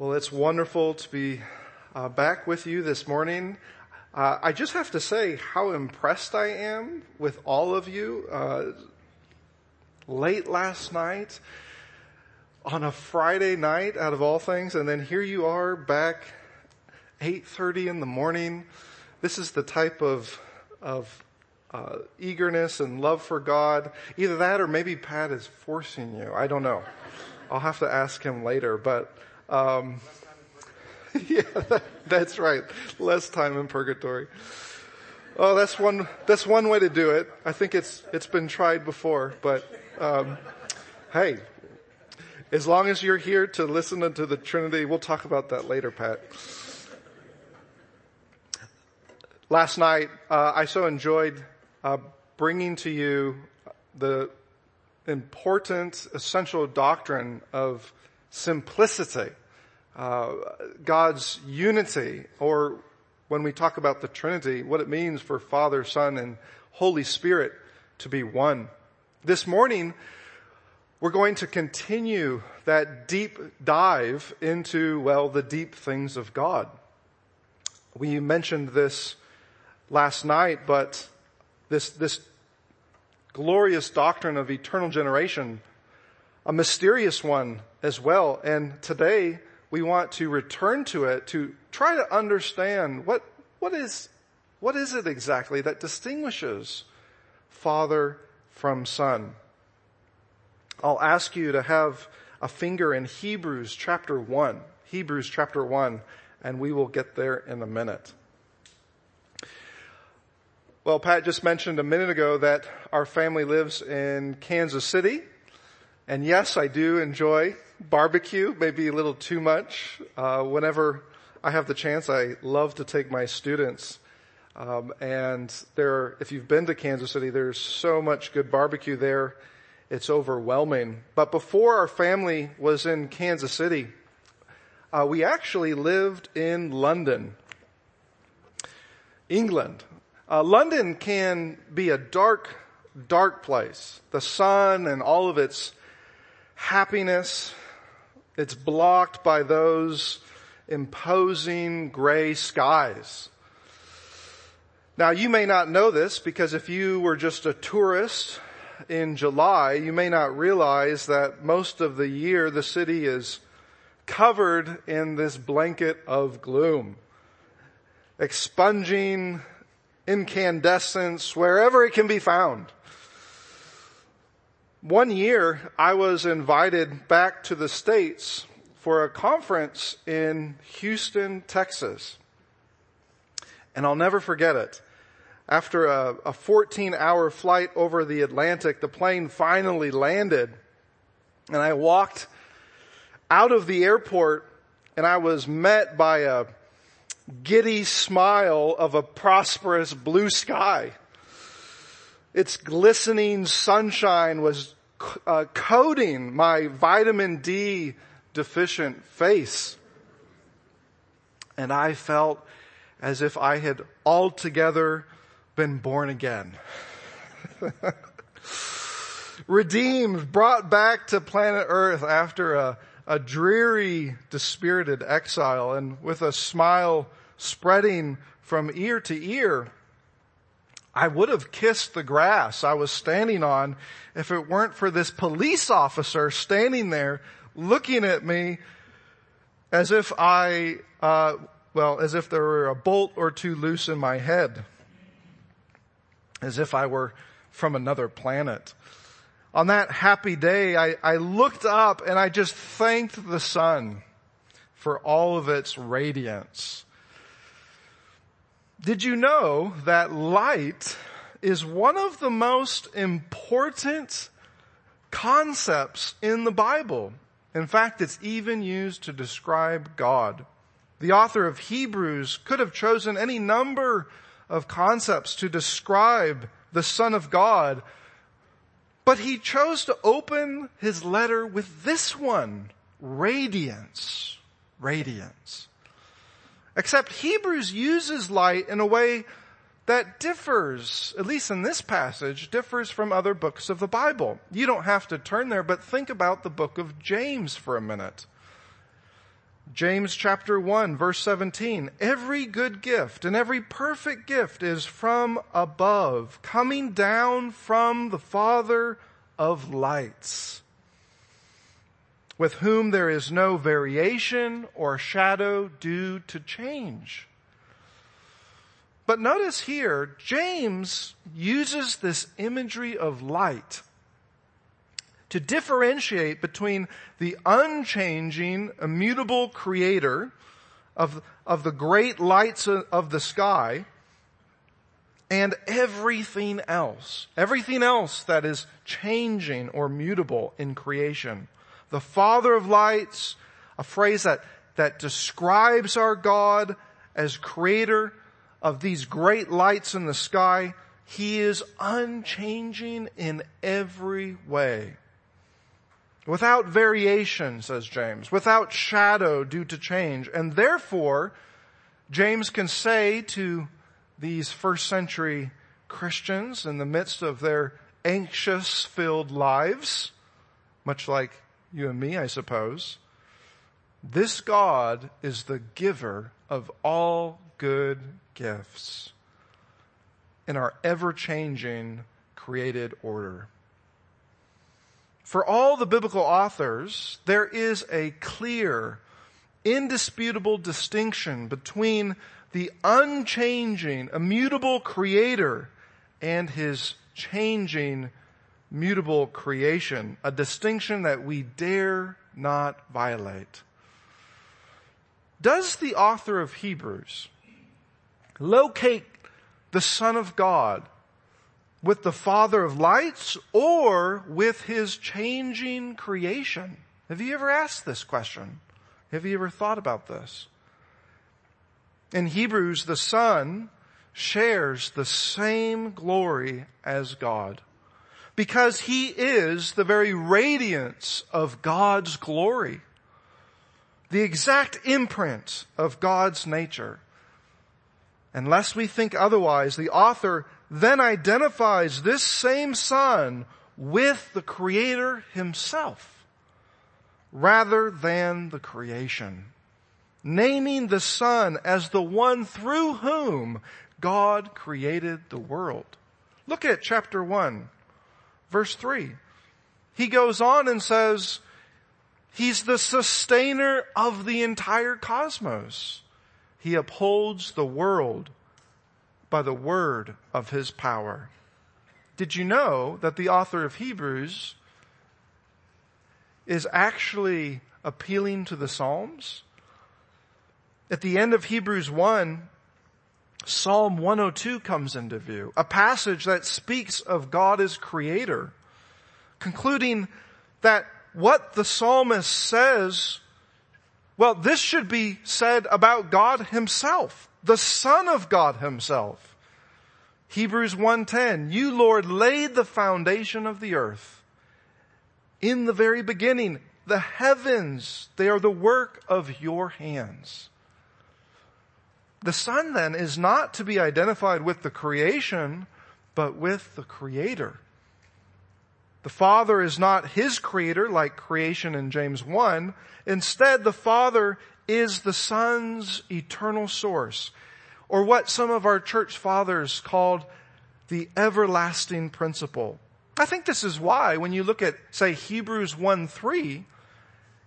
Well, it's wonderful to be uh, back with you this morning. Uh, I just have to say how impressed I am with all of you. Uh, late last night, on a Friday night, out of all things, and then here you are back 8:30 in the morning. This is the type of of uh, eagerness and love for God. Either that, or maybe Pat is forcing you. I don't know. I'll have to ask him later, but. Um, yeah, that, that's right. Less time in purgatory. Oh, that's one, that's one way to do it. I think it's, it's been tried before, but, um, hey, as long as you're here to listen to the Trinity, we'll talk about that later, Pat. Last night, uh, I so enjoyed uh, bringing to you the important, essential doctrine of simplicity uh, God's unity, or when we talk about the Trinity, what it means for Father, Son, and Holy Spirit to be one. This morning, we're going to continue that deep dive into, well, the deep things of God. We mentioned this last night, but this, this glorious doctrine of eternal generation, a mysterious one as well. And today, we want to return to it to try to understand what, what is, what is it exactly that distinguishes Father from Son? I'll ask you to have a finger in Hebrews chapter 1. Hebrews chapter 1, and we will get there in a minute. Well, Pat just mentioned a minute ago that our family lives in Kansas City. And yes, I do enjoy barbecue, maybe a little too much. Uh, whenever I have the chance, I love to take my students. Um, and there, if you've been to Kansas City, there's so much good barbecue there. It's overwhelming. But before our family was in Kansas City, uh, we actually lived in London, England. Uh, London can be a dark, dark place. The sun and all of its happiness it's blocked by those imposing gray skies. Now you may not know this because if you were just a tourist in July, you may not realize that most of the year the city is covered in this blanket of gloom, expunging incandescence wherever it can be found. One year I was invited back to the States for a conference in Houston, Texas. And I'll never forget it. After a, a 14 hour flight over the Atlantic, the plane finally landed and I walked out of the airport and I was met by a giddy smile of a prosperous blue sky. Its glistening sunshine was uh, coating my vitamin D deficient face. And I felt as if I had altogether been born again. Redeemed, brought back to planet earth after a, a dreary, dispirited exile and with a smile spreading from ear to ear. I would have kissed the grass I was standing on if it weren't for this police officer standing there looking at me as if I, uh, well, as if there were a bolt or two loose in my head. As if I were from another planet. On that happy day, I, I looked up and I just thanked the sun for all of its radiance did you know that light is one of the most important concepts in the Bible? In fact, it's even used to describe God. The author of Hebrews could have chosen any number of concepts to describe the Son of God, but he chose to open his letter with this one, radiance. Radiance. Except Hebrews uses light in a way that differs, at least in this passage, differs from other books of the Bible. You don't have to turn there, but think about the book of James for a minute. James chapter 1 verse 17, every good gift and every perfect gift is from above, coming down from the Father of lights, with whom there is no variation or shadow due to change. But notice here, James uses this imagery of light to differentiate between the unchanging, immutable creator of, of the great lights of the sky and everything else. Everything else that is changing or mutable in creation. The Father of lights, a phrase that, that describes our God as creator of these great lights in the sky. He is unchanging in every way. Without variation, says James, without shadow due to change. And therefore, James can say to these first century Christians in the midst of their anxious filled lives, much like you and me, I suppose, this God is the giver of all good gifts in our ever changing created order. For all the biblical authors, there is a clear, indisputable distinction between the unchanging, immutable creator and his changing, mutable creation. A distinction that we dare not violate. Does the author of Hebrews locate the Son of God with the Father of lights or with his changing creation? Have you ever asked this question? Have you ever thought about this? In Hebrews, the Son shares the same glory as God because he is the very radiance of God's glory, the exact imprint of God's nature. Unless we think otherwise, the author then identifies this same son with the creator himself rather than the creation. Naming the son as the one through whom God created the world. Look at chapter one, verse three. He goes on and says, He's the sustainer of the entire cosmos. He upholds the world by the word of his power. Did you know that the author of Hebrews is actually appealing to the Psalms? At the end of Hebrews 1, Psalm 102 comes into view, a passage that speaks of God as creator, concluding that what the psalmist says, well, this should be said about God himself the Son of God himself. Hebrews 1.10, you Lord laid the foundation of the earth. In the very beginning, the heavens, they are the work of your hands. The Son then is not to be identified with the creation, but with the Creator. The Father is not His Creator like creation in James 1. Instead, the Father is the Son's eternal source, or what some of our church fathers called the everlasting principle. I think this is why when you look at, say, Hebrews 1 3,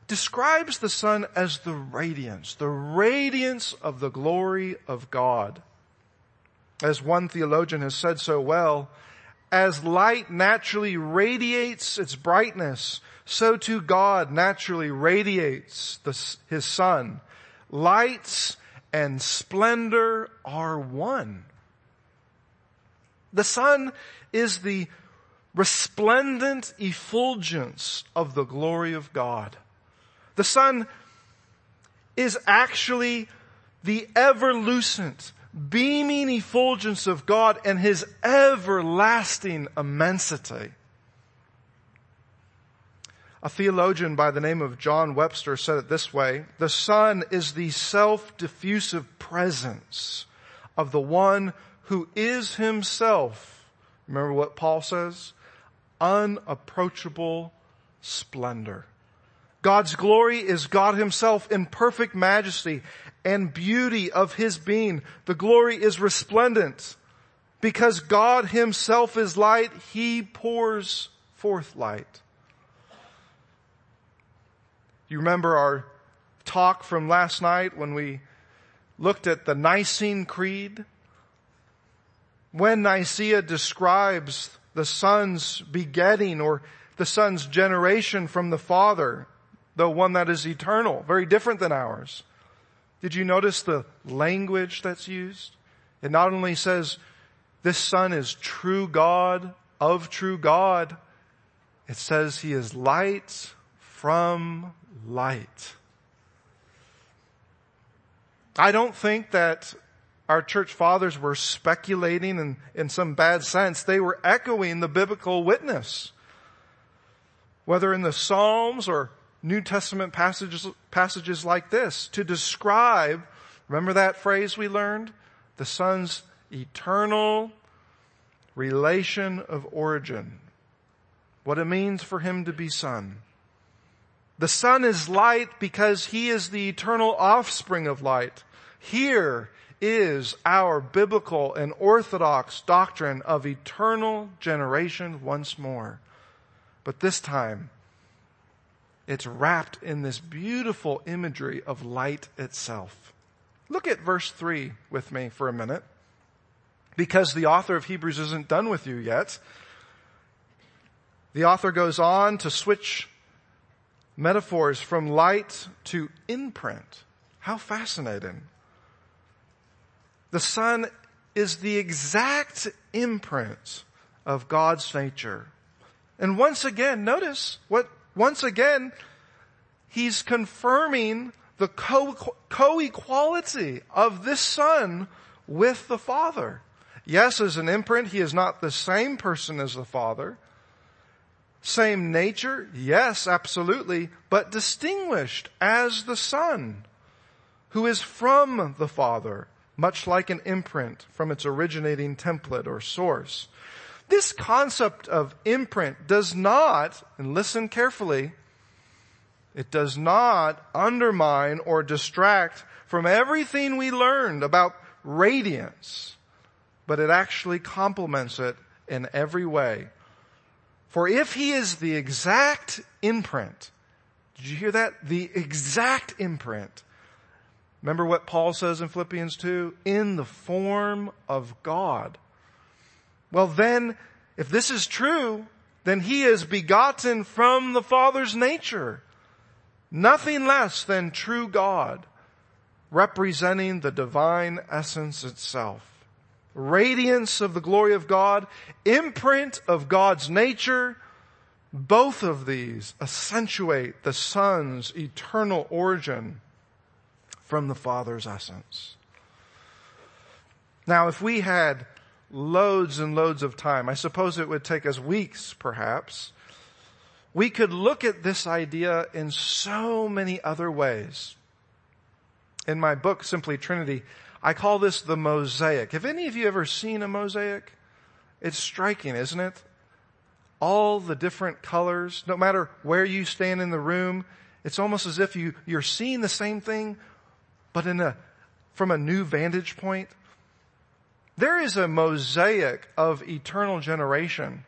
describes the Son as the radiance, the radiance of the glory of God. As one theologian has said so well, as light naturally radiates its brightness so too God naturally radiates the, his Son. Lights and splendor are one. The Son is the resplendent effulgence of the glory of God. The Son is actually the ever-lucent, beaming effulgence of God and His everlasting immensity. A theologian by the name of John Webster said it this way, the Son is the self-diffusive presence of the one who is himself, remember what Paul says? Unapproachable splendor. God's glory is God himself in perfect majesty and beauty of his being. The glory is resplendent. Because God himself is light, he pours forth light. You remember our talk from last night when we looked at the Nicene Creed? When Nicaea describes the Son's begetting or the Son's generation from the Father, the one that is eternal, very different than ours. Did you notice the language that's used? It not only says this son is true God of true God, it says he is light from light. I don't think that our church fathers were speculating in, in some bad sense. They were echoing the biblical witness. Whether in the Psalms or New Testament passages, passages like this to describe, remember that phrase we learned? The Son's eternal relation of origin. What it means for Him to be Son. The Son is light because He is the eternal offspring of light. Here is our biblical and orthodox doctrine of eternal generation once more. But this time, it's wrapped in this beautiful imagery of light itself. Look at verse 3 with me for a minute. Because the author of Hebrews isn't done with you yet. The author goes on to switch metaphors from light to imprint. How fascinating. The Son is the exact imprint of God's nature. And once again, notice what once again, he's confirming the co- co-equality of this son with the father. Yes, as an imprint, he is not the same person as the father. Same nature? Yes, absolutely, but distinguished as the son who is from the father, much like an imprint from its originating template or source. This concept of imprint does not, and listen carefully, it does not undermine or distract from everything we learned about radiance, but it actually complements it in every way. For if he is the exact imprint, did you hear that? The exact imprint. Remember what Paul says in Philippians 2? In the form of God. Well then, if this is true, then he is begotten from the Father's nature. Nothing less than true God, representing the divine essence itself. Radiance of the glory of God, imprint of God's nature, both of these accentuate the Son's eternal origin from the Father's essence. Now, if we had loads and loads of time. I suppose it would take us weeks, perhaps. We could look at this idea in so many other ways. In my book, Simply Trinity, I call this the mosaic. Have any of you ever seen a mosaic? It's striking, isn't it? All the different colors, no matter where you stand in the room, it's almost as if you, you're seeing the same thing, but in a, from a new vantage point. There is a mosaic of eternal generation.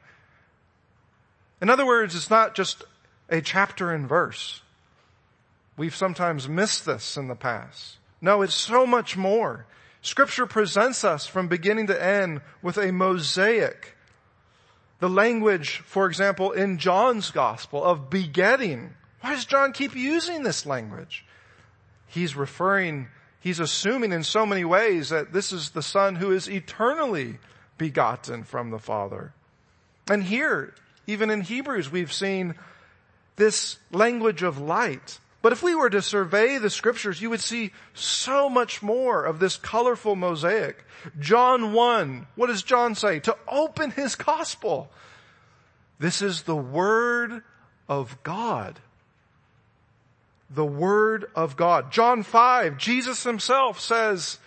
In other words, it's not just a chapter and verse. We've sometimes missed this in the past. No, it's so much more. Scripture presents us from beginning to end with a mosaic. The language, for example, in John's gospel of begetting. Why does John keep using this language? He's referring he's assuming in so many ways that this is the son who is eternally begotten from the father. And here, even in Hebrews, we've seen this language of light. But if we were to survey the scriptures, you would see so much more of this colorful mosaic. John 1, what does John say? To open his gospel. This is the word of God the Word of God. John 5, Jesus himself says,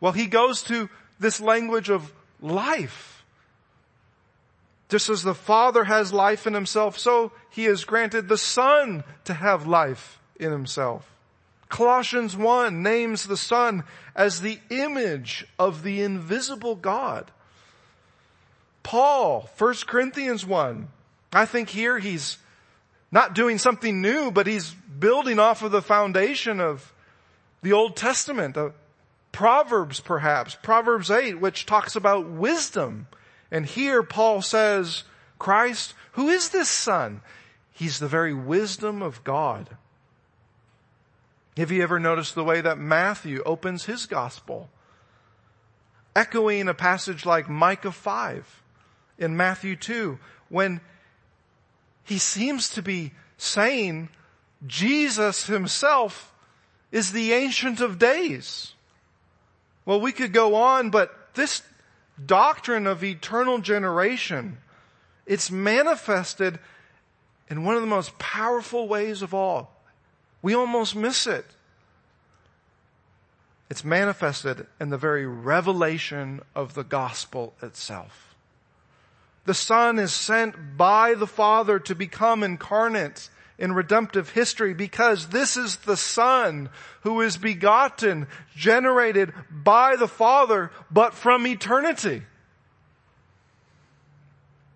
well, he goes to this language of life. Just as the Father has life in himself, so he has granted the Son to have life in himself. Colossians 1 names the Son as the image of the invisible God. Paul, 1 Corinthians 1, I think here he's not doing something new, but he's building off of the foundation of the Old Testament, uh, Proverbs perhaps, Proverbs 8, which talks about wisdom. And here Paul says, Christ, who is this son? He's the very wisdom of God. Have you ever noticed the way that Matthew opens his gospel? Echoing a passage like Micah 5 in Matthew 2 when he seems to be saying Jesus himself is the ancient of days. Well, we could go on, but this doctrine of eternal generation, it's manifested in one of the most powerful ways of all. We almost miss it. It's manifested in the very revelation of the gospel itself. The Son is sent by the Father to become incarnate in redemptive history because this is the Son who is begotten, generated by the Father, but from eternity.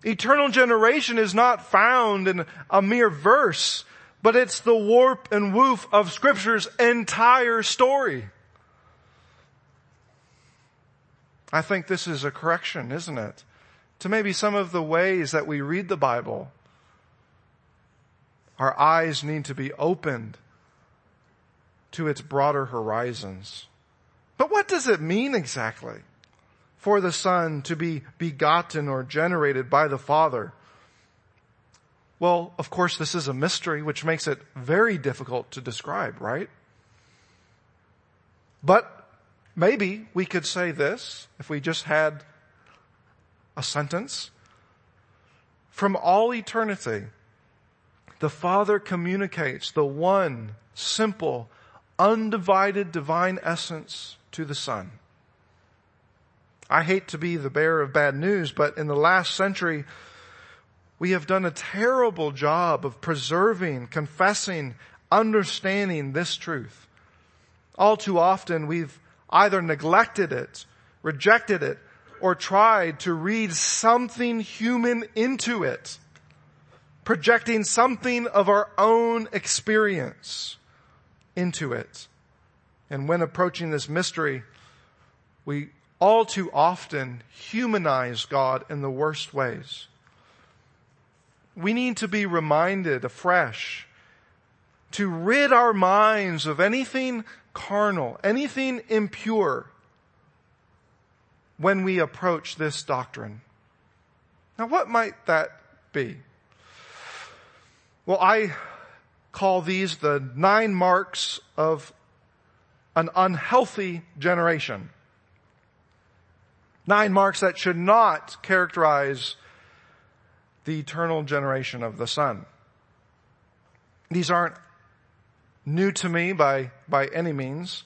Eternal generation is not found in a mere verse, but it's the warp and woof of scripture's entire story. I think this is a correction, isn't it? To maybe some of the ways that we read the Bible our eyes need to be opened to its broader horizons. But what does it mean exactly for the Son to be begotten or generated by the Father? Well, of course, this is a mystery, which makes it very difficult to describe, right? But maybe we could say this if we just had a sentence. From all eternity, the Father communicates the one simple, undivided divine essence to the Son. I hate to be the bearer of bad news, but in the last century, we have done a terrible job of preserving, confessing, understanding this truth. All too often we've either neglected it, rejected it, or tried to read something human into it projecting something of our own experience into it. And when approaching this mystery, we all too often humanize God in the worst ways. We need to be reminded afresh to rid our minds of anything carnal, anything impure when we approach this doctrine. Now what might that be? Well, I call these the nine marks of an unhealthy generation. Nine marks that should not characterize the eternal generation of the Son. These aren't new to me by, by any means.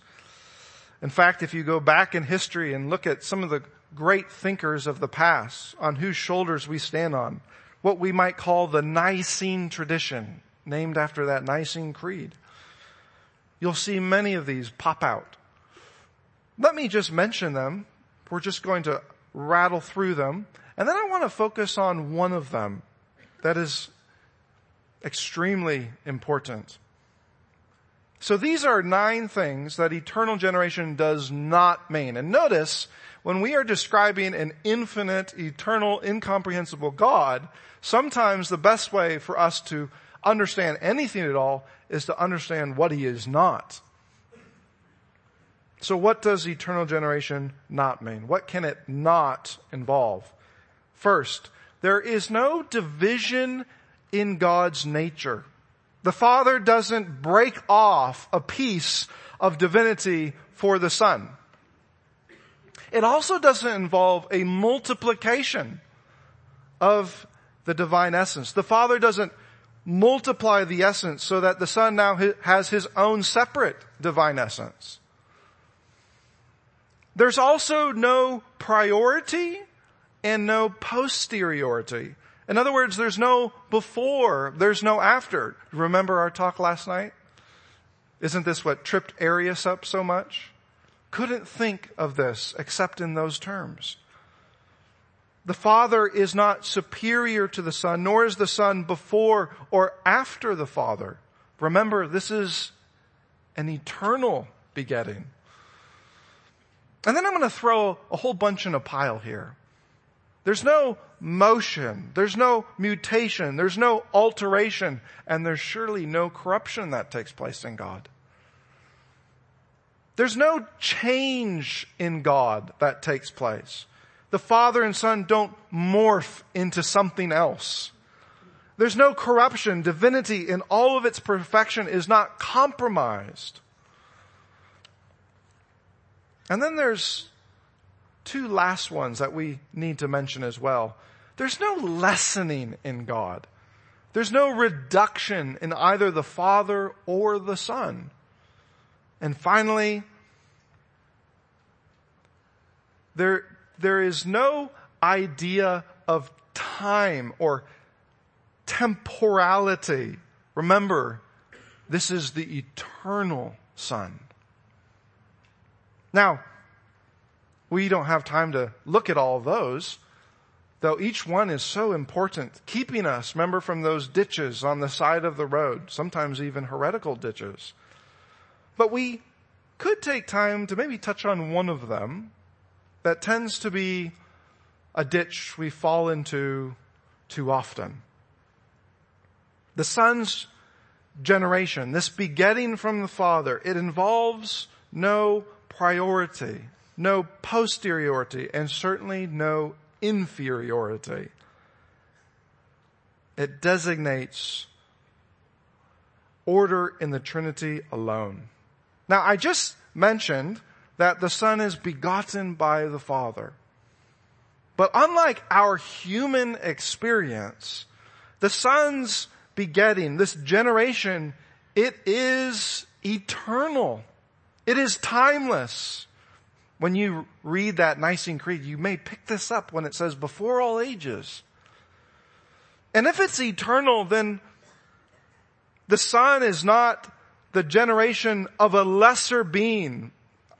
In fact, if you go back in history and look at some of the great thinkers of the past on whose shoulders we stand on, what we might call the Nicene tradition, named after that Nicene Creed. You'll see many of these pop out. Let me just mention them. We're just going to rattle through them. And then I want to focus on one of them that is extremely important. So these are nine things that eternal generation does not mean. And notice, when we are describing an infinite, eternal, incomprehensible God, sometimes the best way for us to understand anything at all is to understand what he is not. So what does eternal generation not mean? What can it not involve? First, there is no division in God's nature. The Father doesn't break off a piece of divinity for the Son. It also doesn't involve a multiplication of the divine essence. The Father doesn't multiply the essence so that the Son now has his own separate divine essence. There's also no priority and no posteriority. In other words, there's no before, there's no after. Remember our talk last night? Isn't this what tripped Arius up so much? Couldn't think of this except in those terms. The Father is not superior to the Son, nor is the Son before or after the Father. Remember, this is an eternal begetting. And then I'm going to throw a whole bunch in a pile here. There's no motion. There's no mutation. There's no alteration. And there's surely no corruption that takes place in God. There's no change in God that takes place. The Father and Son don't morph into something else. There's no corruption. Divinity in all of its perfection is not compromised. And then there's two last ones that we need to mention as well. There's no lessening in God. There's no reduction in either the Father or the Son. And finally, there, there is no idea of time or temporality. Remember, this is the eternal Son. Now, we don't have time to look at all those, though each one is so important, keeping us, remember, from those ditches on the side of the road, sometimes even heretical ditches. But we could take time to maybe touch on one of them that tends to be a ditch we fall into too often. The son's generation, this begetting from the father, it involves no priority, no posteriority, and certainly no inferiority. It designates order in the Trinity alone. Now I just mentioned that the Son is begotten by the Father. But unlike our human experience, the Son's begetting, this generation, it is eternal. It is timeless. When you read that Nicene Creed, you may pick this up when it says before all ages. And if it's eternal, then the Son is not the generation of a lesser being.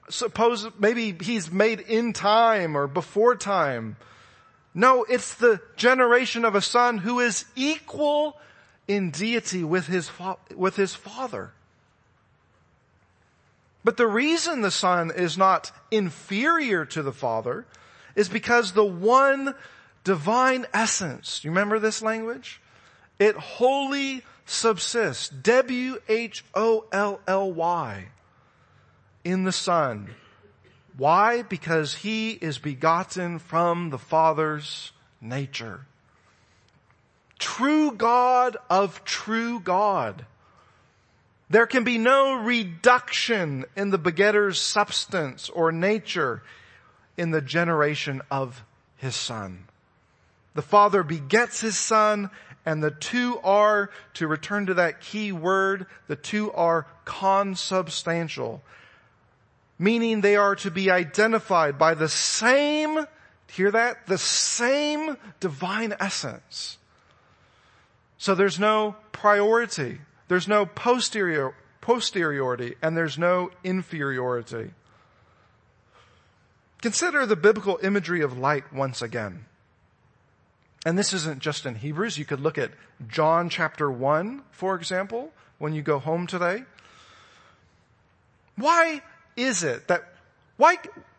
Suppose maybe he's made in time or before time. No, it's the generation of a son who is equal in deity with his, with his father. But the reason the Son is not inferior to the Father is because the one divine essence, you remember this language? It wholly subsists, W-H-O-L-L-Y, in the Son. Why? Because He is begotten from the Father's nature. True God of true God. There can be no reduction in the begetter's substance or nature in the generation of his son. The father begets his son and the two are, to return to that key word, the two are consubstantial. Meaning they are to be identified by the same, hear that? The same divine essence. So there's no priority. There's no posterior, posteriority and there's no inferiority. Consider the biblical imagery of light once again. And this isn't just in Hebrews. You could look at John chapter 1, for example, when you go home today. Why is it that, why,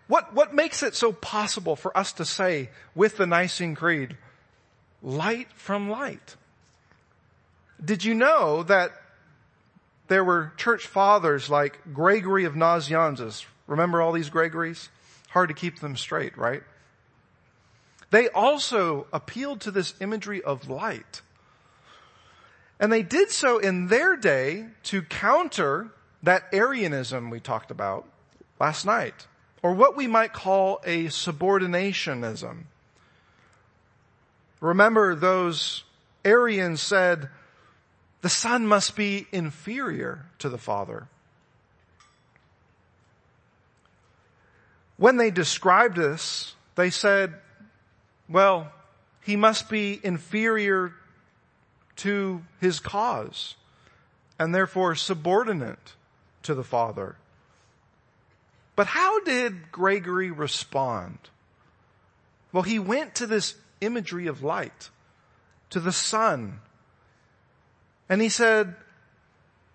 what, what makes it so possible for us to say with the Nicene Creed, light from light? Did you know that there were church fathers like Gregory of Nazianzus? Remember all these Gregories? Hard to keep them straight, right? They also appealed to this imagery of light. And they did so in their day to counter that Arianism we talked about last night, or what we might call a subordinationism. Remember those Arians said, the son must be inferior to the father. When they described this, they said, well, he must be inferior to his cause and therefore subordinate to the Father. But how did Gregory respond? Well, he went to this imagery of light, to the sun, and he said,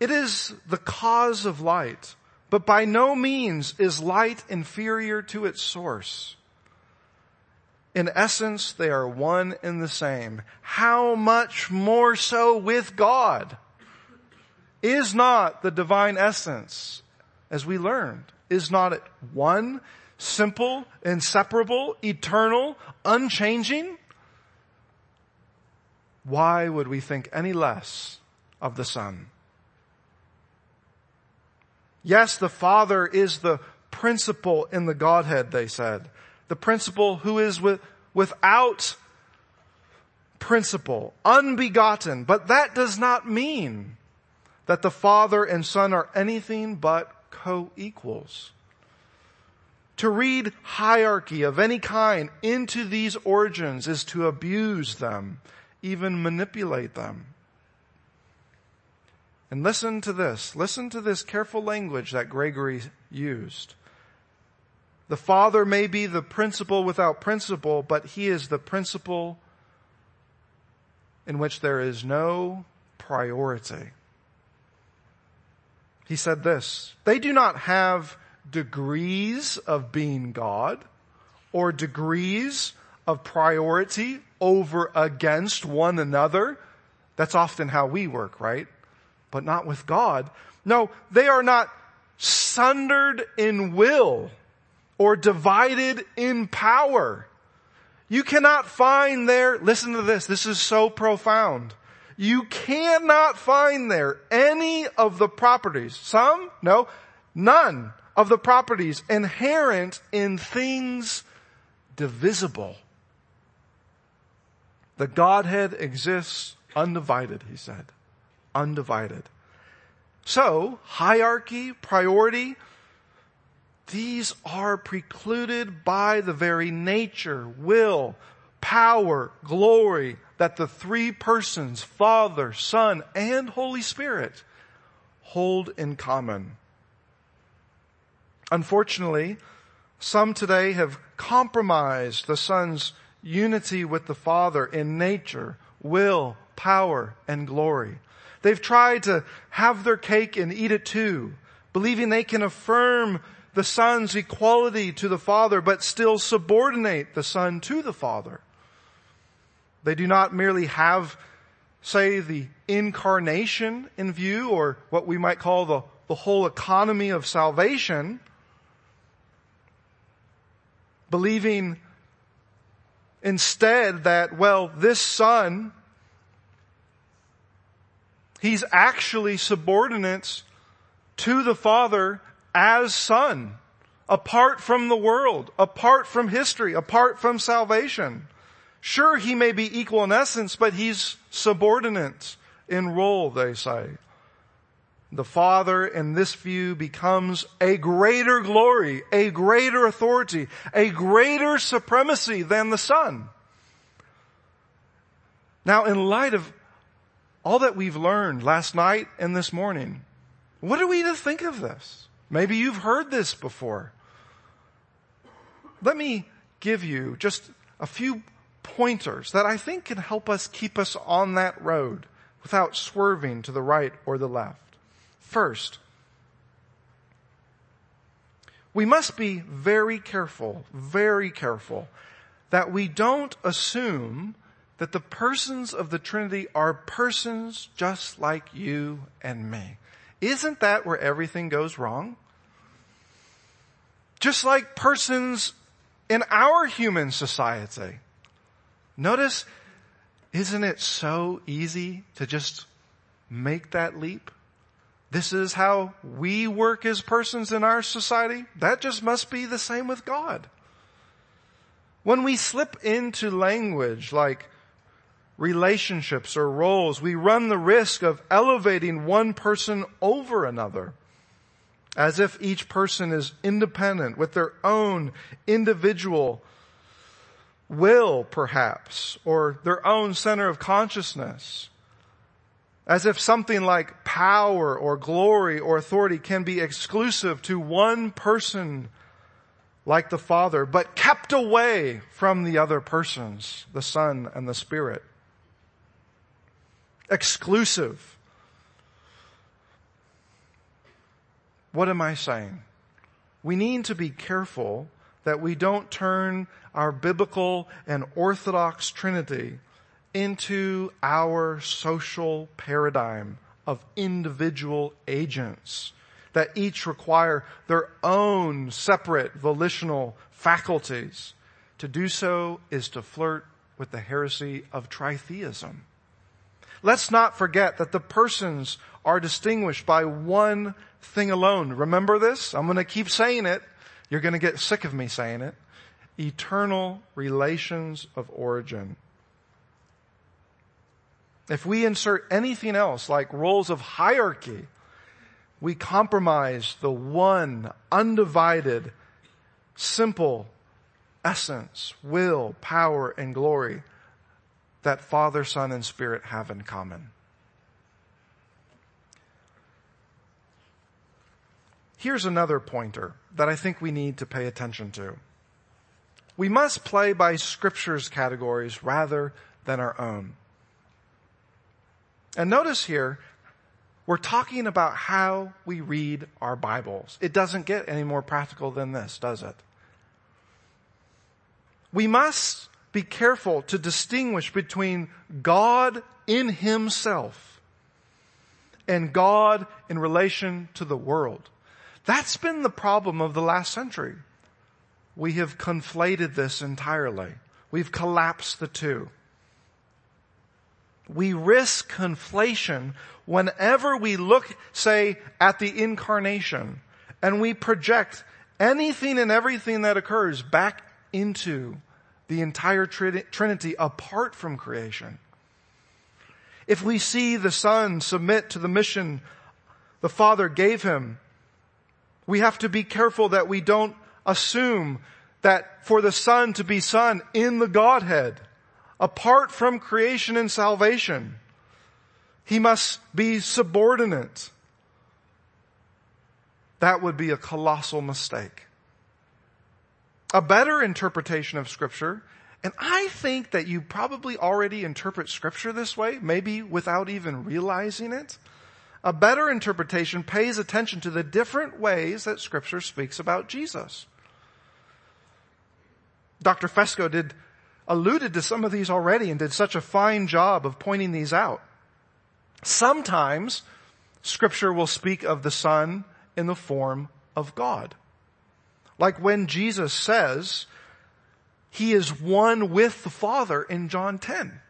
it is the cause of light, but by no means is light inferior to its source. In essence, they are one and the same. How much more so with God? Is not the divine essence, as we learned, is not it one, simple, inseparable, eternal, unchanging? Why would we think any less of the Son? Yes, the Father is the principle in the Godhead, they said. The principle who is with, without principle, unbegotten. But that does not mean that the Father and Son are anything but co-equals. To read hierarchy of any kind into these origins is to abuse them, even manipulate them. And listen to this. Listen to this careful language that Gregory used. The Father may be the principle without principle, but He is the principle in which there is no priority. He said this, they do not have degrees of being God or degrees of priority over against one another. That's often how we work, right? But not with God. No, they are not sundered in will or divided in power. You cannot find there, listen to this, this is so profound. You cannot find there any of the properties, some, no, none of the properties inherent in things divisible. The Godhead exists undivided, he said. Undivided. So, hierarchy, priority, these are precluded by the very nature, will, power, glory that the three persons, Father, Son, and Holy Spirit hold in common. Unfortunately, some today have compromised the Son's unity with the Father in nature, will, power, and glory. They've tried to have their cake and eat it too, believing they can affirm the Son's equality to the Father, but still subordinate the Son to the Father. They do not merely have, say, the incarnation in view, or what we might call the, the whole economy of salvation, believing instead that, well, this Son, He's actually subordinate to the Father as son, apart from the world, apart from history, apart from salvation. Sure, he may be equal in essence, but he's subordinate in role, they say. The Father in this view becomes a greater glory, a greater authority, a greater supremacy than the Son. Now in light of all that we've learned last night and this morning, what are we to think of this? Maybe you've heard this before. Let me give you just a few pointers that I think can help us keep us on that road without swerving to the right or the left. First, we must be very careful, very careful that we don't assume that the persons of the Trinity are persons just like you and me. Isn't that where everything goes wrong? Just like persons in our human society. Notice, isn't it so easy to just make that leap? This is how we work as persons in our society. That just must be the same with God. When we slip into language like relationships or roles, we run the risk of elevating one person over another as if each person is independent with their own individual will perhaps, or their own center of consciousness. As if something like power or glory or authority can be exclusive to one person like the Father, but kept away from the other persons, the Son and the Spirit. Exclusive. What am I saying? We need to be careful that we don't turn our biblical and orthodox Trinity into our social paradigm of individual agents that each require their own separate volitional faculties. To do so is to flirt with the heresy of tritheism. Let's not forget that the persons are distinguished by one thing alone. Remember this? I'm going to keep saying it. You're going to get sick of me saying it. Eternal relations of origin. If we insert anything else like roles of hierarchy, we compromise the one undivided, simple essence, will, power, and glory that Father, Son, and Spirit have in common. Here's another pointer that I think we need to pay attention to. We must play by scripture's categories rather than our own. And notice here, we're talking about how we read our Bibles. It doesn't get any more practical than this, does it? We must be careful to distinguish between God in Himself and God in relation to the world. That's been the problem of the last century. We have conflated this entirely. We've collapsed the two. We risk conflation whenever we look, say, at the incarnation and we project anything and everything that occurs back into the entire Trinity apart from creation. If we see the Son submit to the mission the Father gave him we have to be careful that we don't assume that for the Son to be Son in the Godhead, apart from creation and salvation, he must be subordinate. That would be a colossal mistake. A better interpretation of scripture, and I think that you probably already interpret scripture this way, maybe without even realizing it, a better interpretation pays attention to the different ways that scripture speaks about Jesus. Dr. Fesko did, alluded to some of these already and did such a fine job of pointing these out. Sometimes scripture will speak of the Son in the form of God. Like when Jesus says, He is one with the Father in John 10.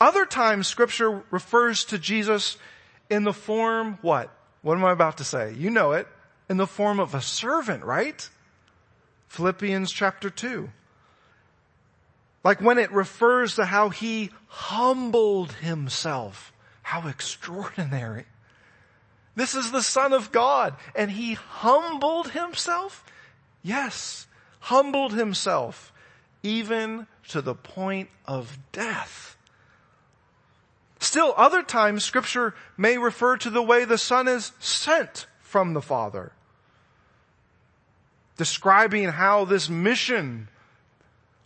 Other times scripture refers to Jesus in the form, what? What am I about to say? You know it. In the form of a servant, right? Philippians chapter 2. Like when it refers to how he humbled himself. How extraordinary. This is the son of God and he humbled himself? Yes, humbled himself even to the point of death. Still, other times scripture may refer to the way the son is sent from the father. Describing how this mission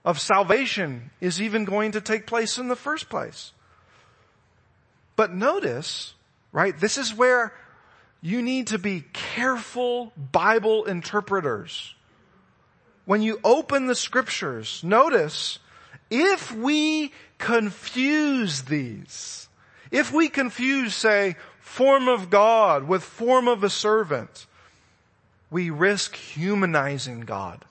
of salvation is even going to take place in the first place. But notice, right, this is where you need to be careful Bible interpreters. When you open the scriptures, notice if we confuse these, if we confuse, say, form of God with form of a servant, we risk humanizing God.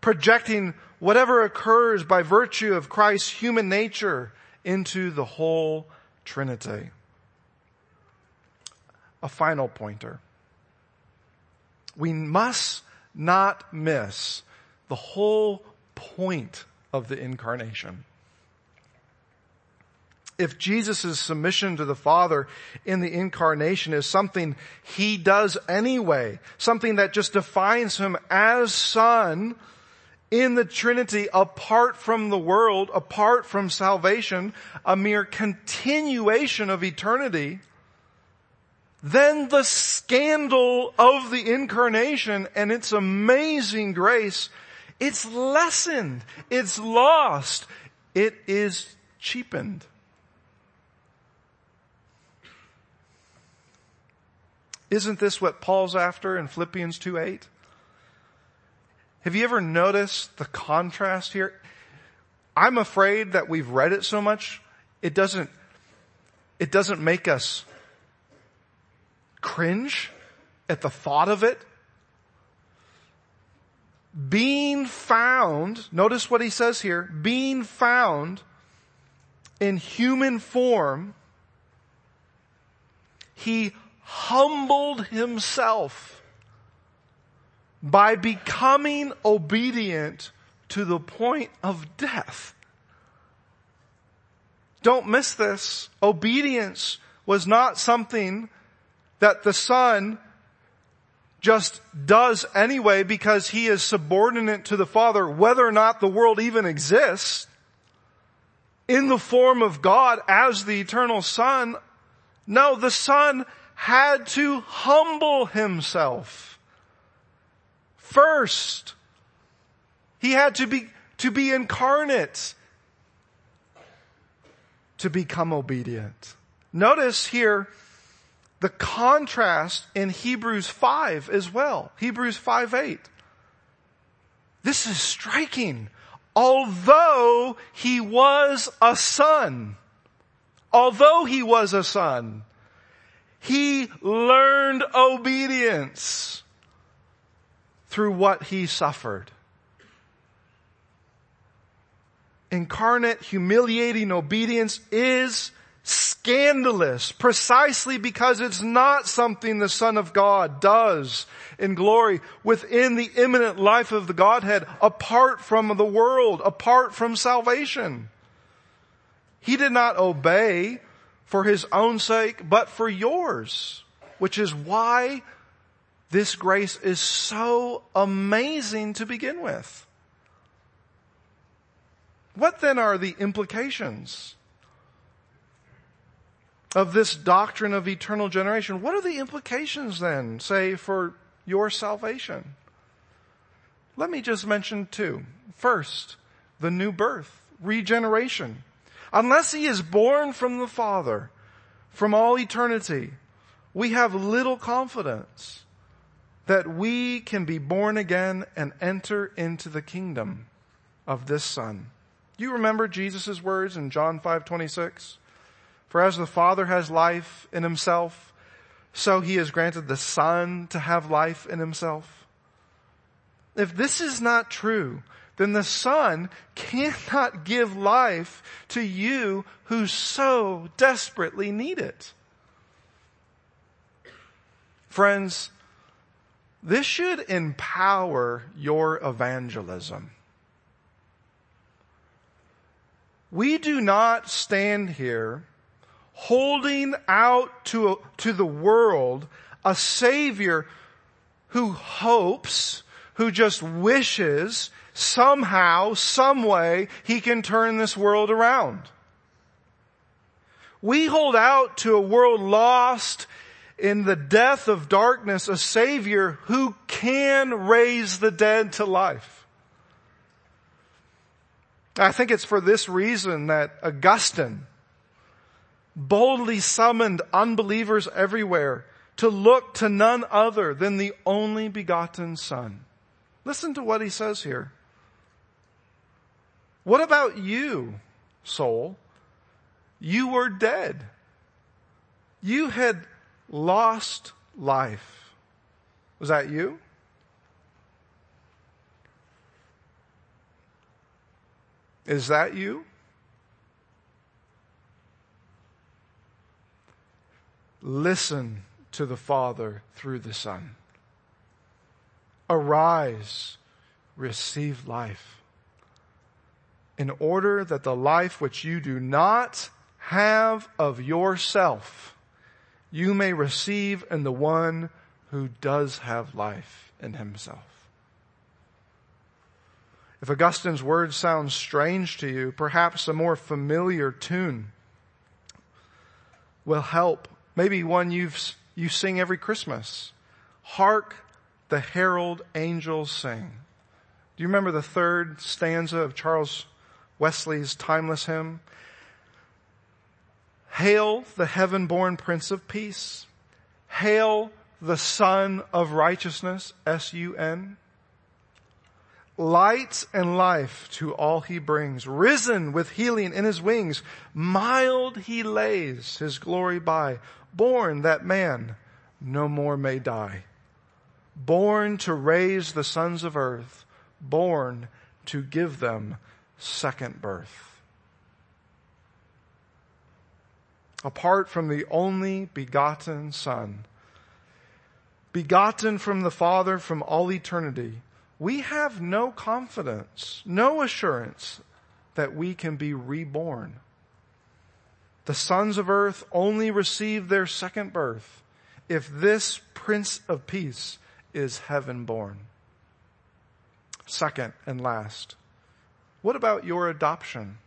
Projecting whatever occurs by virtue of Christ's human nature into the whole Trinity. A final pointer. We must not miss the whole point of the incarnation if Jesus' submission to the Father in the incarnation is something he does anyway, something that just defines him as son, in the Trinity apart from the world, apart from salvation, a mere continuation of eternity, then the scandal of the incarnation and its amazing grace, it's lessened, it's lost, it is cheapened. Isn't this what Paul's after in Philippians 2 8? Have you ever noticed the contrast here? I'm afraid that we've read it so much, it doesn't, it doesn't make us cringe at the thought of it. Being found, notice what he says here, being found in human form, he humbled himself by becoming obedient to the point of death. Don't miss this. Obedience was not something that the son just does anyway because he is subordinate to the father, whether or not the world even exists. In the form of God as the eternal son. No, the son had to humble himself first. He had to be, to be incarnate to become obedient. Notice here the contrast in Hebrews 5 as well. Hebrews 5 8. This is striking. Although he was a son, although he was a son, he learned obedience through what he suffered. Incarnate, humiliating obedience is scandalous precisely because it's not something the Son of God does in glory within the immanent life of the Godhead apart from the world, apart from salvation. He did not obey for his own sake, but for yours, which is why this grace is so amazing to begin with. What then are the implications of this doctrine of eternal generation? What are the implications then, say, for your salvation? Let me just mention two. First, the new birth, regeneration. Unless he is born from the Father, from all eternity, we have little confidence that we can be born again and enter into the kingdom of this son. You remember Jesus' words in John 5 26? For as the Father has life in himself, so he has granted the Son to have life in himself. If this is not true, then the Son cannot give life to you who so desperately need it. Friends, this should empower your evangelism. We do not stand here holding out to, to the world a savior who hopes, who just wishes somehow, some way he can turn this world around. We hold out to a world lost in the death of darkness a savior who can raise the dead to life. I think it's for this reason that Augustine boldly summoned unbelievers everywhere to look to none other than the only begotten son. Listen to what he says here. What about you, soul? You were dead. You had lost life. Was that you? Is that you? Listen to the Father through the Son. Arise, receive life, in order that the life which you do not have of yourself you may receive in the one who does have life in himself. If Augustine's words sound strange to you, perhaps a more familiar tune will help. Maybe one you've, you sing every Christmas. Hark the herald angels sing. Do you remember the third stanza of Charles Wesley's timeless hymn? Hail the heaven born Prince of Peace. Hail the sun of Righteousness, S-U-N. Light and life to all he brings. Risen with healing in his wings. Mild he lays his glory by. Born that man no more may die. Born to raise the sons of earth. Born to give them second birth. apart from the only begotten Son, begotten from the Father from all eternity, we have no confidence, no assurance that we can be reborn. The sons of earth only receive their second birth if this Prince of Peace is heaven born. Second and last, what about your adoption?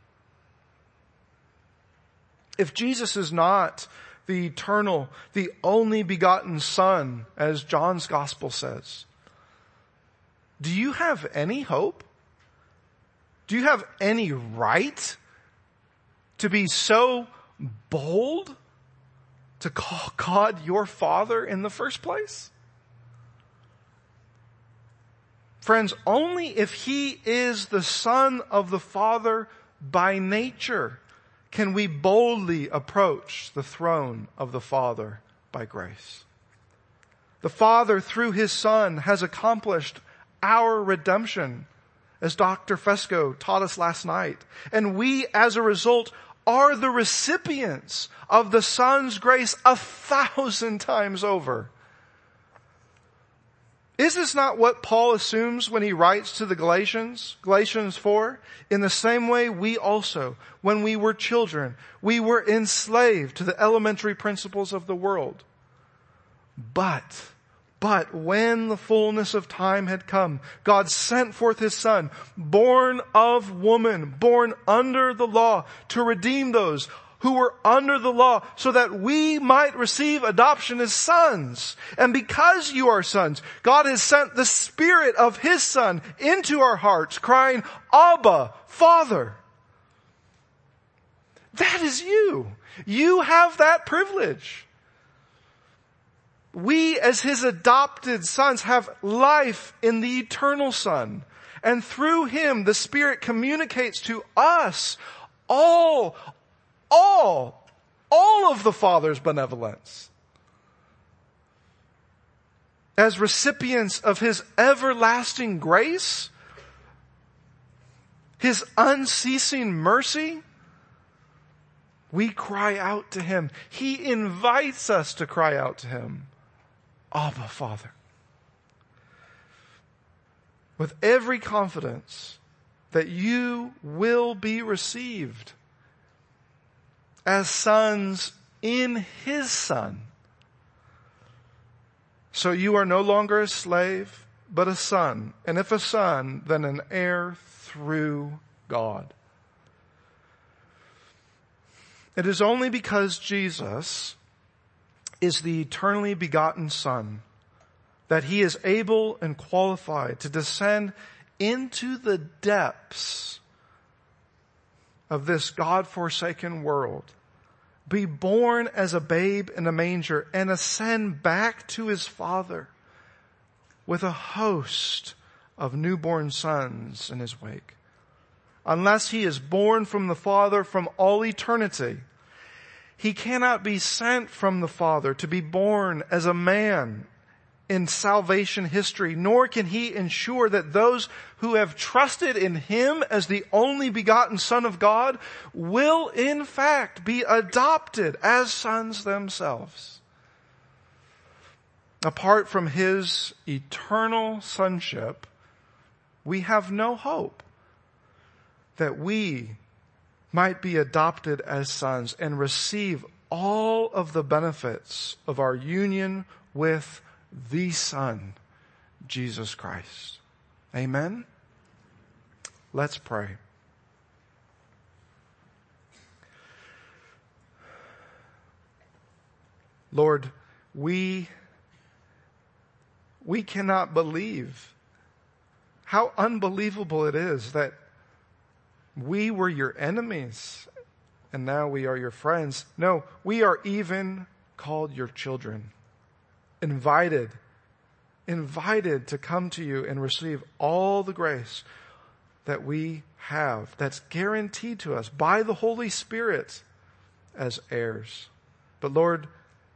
If Jesus is not the eternal, the only begotten son, as John's gospel says, do you have any hope? Do you have any right to be so bold to call God your father in the first place? Friends, only if he is the son of the father by nature can we boldly approach the throne of the Father by grace. The Father, through His Son, has accomplished our redemption, as Dr. Fesko taught us last night. And we, as a result, are the recipients of the Son's grace a thousand times over. Is this not what Paul assumes when he writes to the Galatians? Galatians 4? In the same way, we also, when we were children, we were enslaved to the elementary principles of the world. But, but when the fullness of time had come, God sent forth His Son, born of woman, born under the law, to redeem those who were under the law so that we might receive adoption as sons. And because you are sons, God has sent the Spirit of His Son into our hearts crying, Abba, Father. That is you. You have that privilege. We as His adopted sons have life in the eternal Son. And through Him, the Spirit communicates to us all, all, all of the Father's benevolence. As recipients of His everlasting grace, His unceasing mercy, we cry out to Him. He invites us to cry out to Him. Abba, Father. With every confidence that you will be received as sons in his son. So you are no longer a slave, but a son. And if a son, then an heir through God. It is only because Jesus is the eternally begotten son that he is able and qualified to descend into the depths of this God-forsaken world, be born as a babe in a manger and ascend back to his father with a host of newborn sons in his wake. Unless he is born from the Father from all eternity, he cannot be sent from the Father to be born as a man in salvation history, nor can he ensure that those who have trusted in him as the only begotten son of God will in fact be adopted as sons themselves. Apart from his eternal sonship, we have no hope that we might be adopted as sons and receive all of the benefits of our union with the Son, Jesus Christ. Amen? Let's pray. Lord, we, we cannot believe how unbelievable it is that we were your enemies and now we are your friends. No, we are even called your children, invited, invited to come to you and receive all the grace that we have that's guaranteed to us by the Holy Spirit as heirs. But Lord,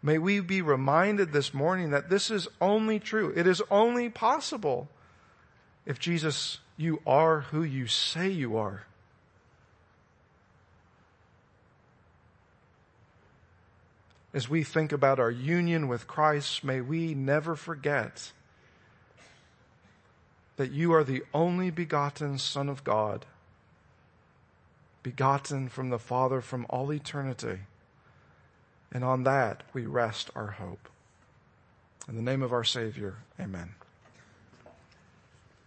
may we be reminded this morning that this is only true. It is only possible if Jesus, you are who you say you are. As we think about our union with Christ, may we never forget that you are the only begotten Son of God, begotten from the Father from all eternity. And on that we rest our hope. In the name of our Savior, amen.